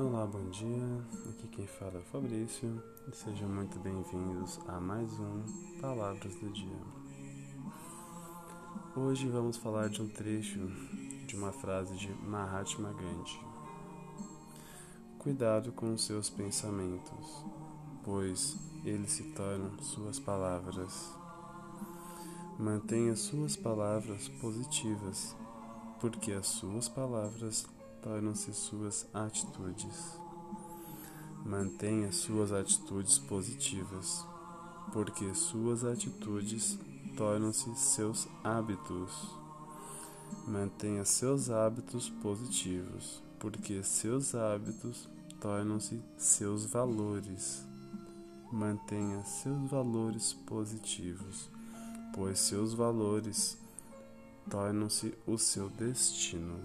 Olá, bom dia. Aqui quem fala é o Fabrício e sejam muito bem-vindos a mais um Palavras do Dia. Hoje vamos falar de um trecho de uma frase de Mahatma Gandhi. Cuidado com os seus pensamentos, pois eles se tornam suas palavras. Mantenha suas palavras positivas, porque as suas palavras tornam-se suas atitudes. Mantenha suas atitudes positivas, porque suas atitudes tornam-se seus hábitos. Mantenha seus hábitos positivos, porque seus hábitos tornam-se seus valores. Mantenha seus valores positivos, pois seus valores tornam-se o seu destino.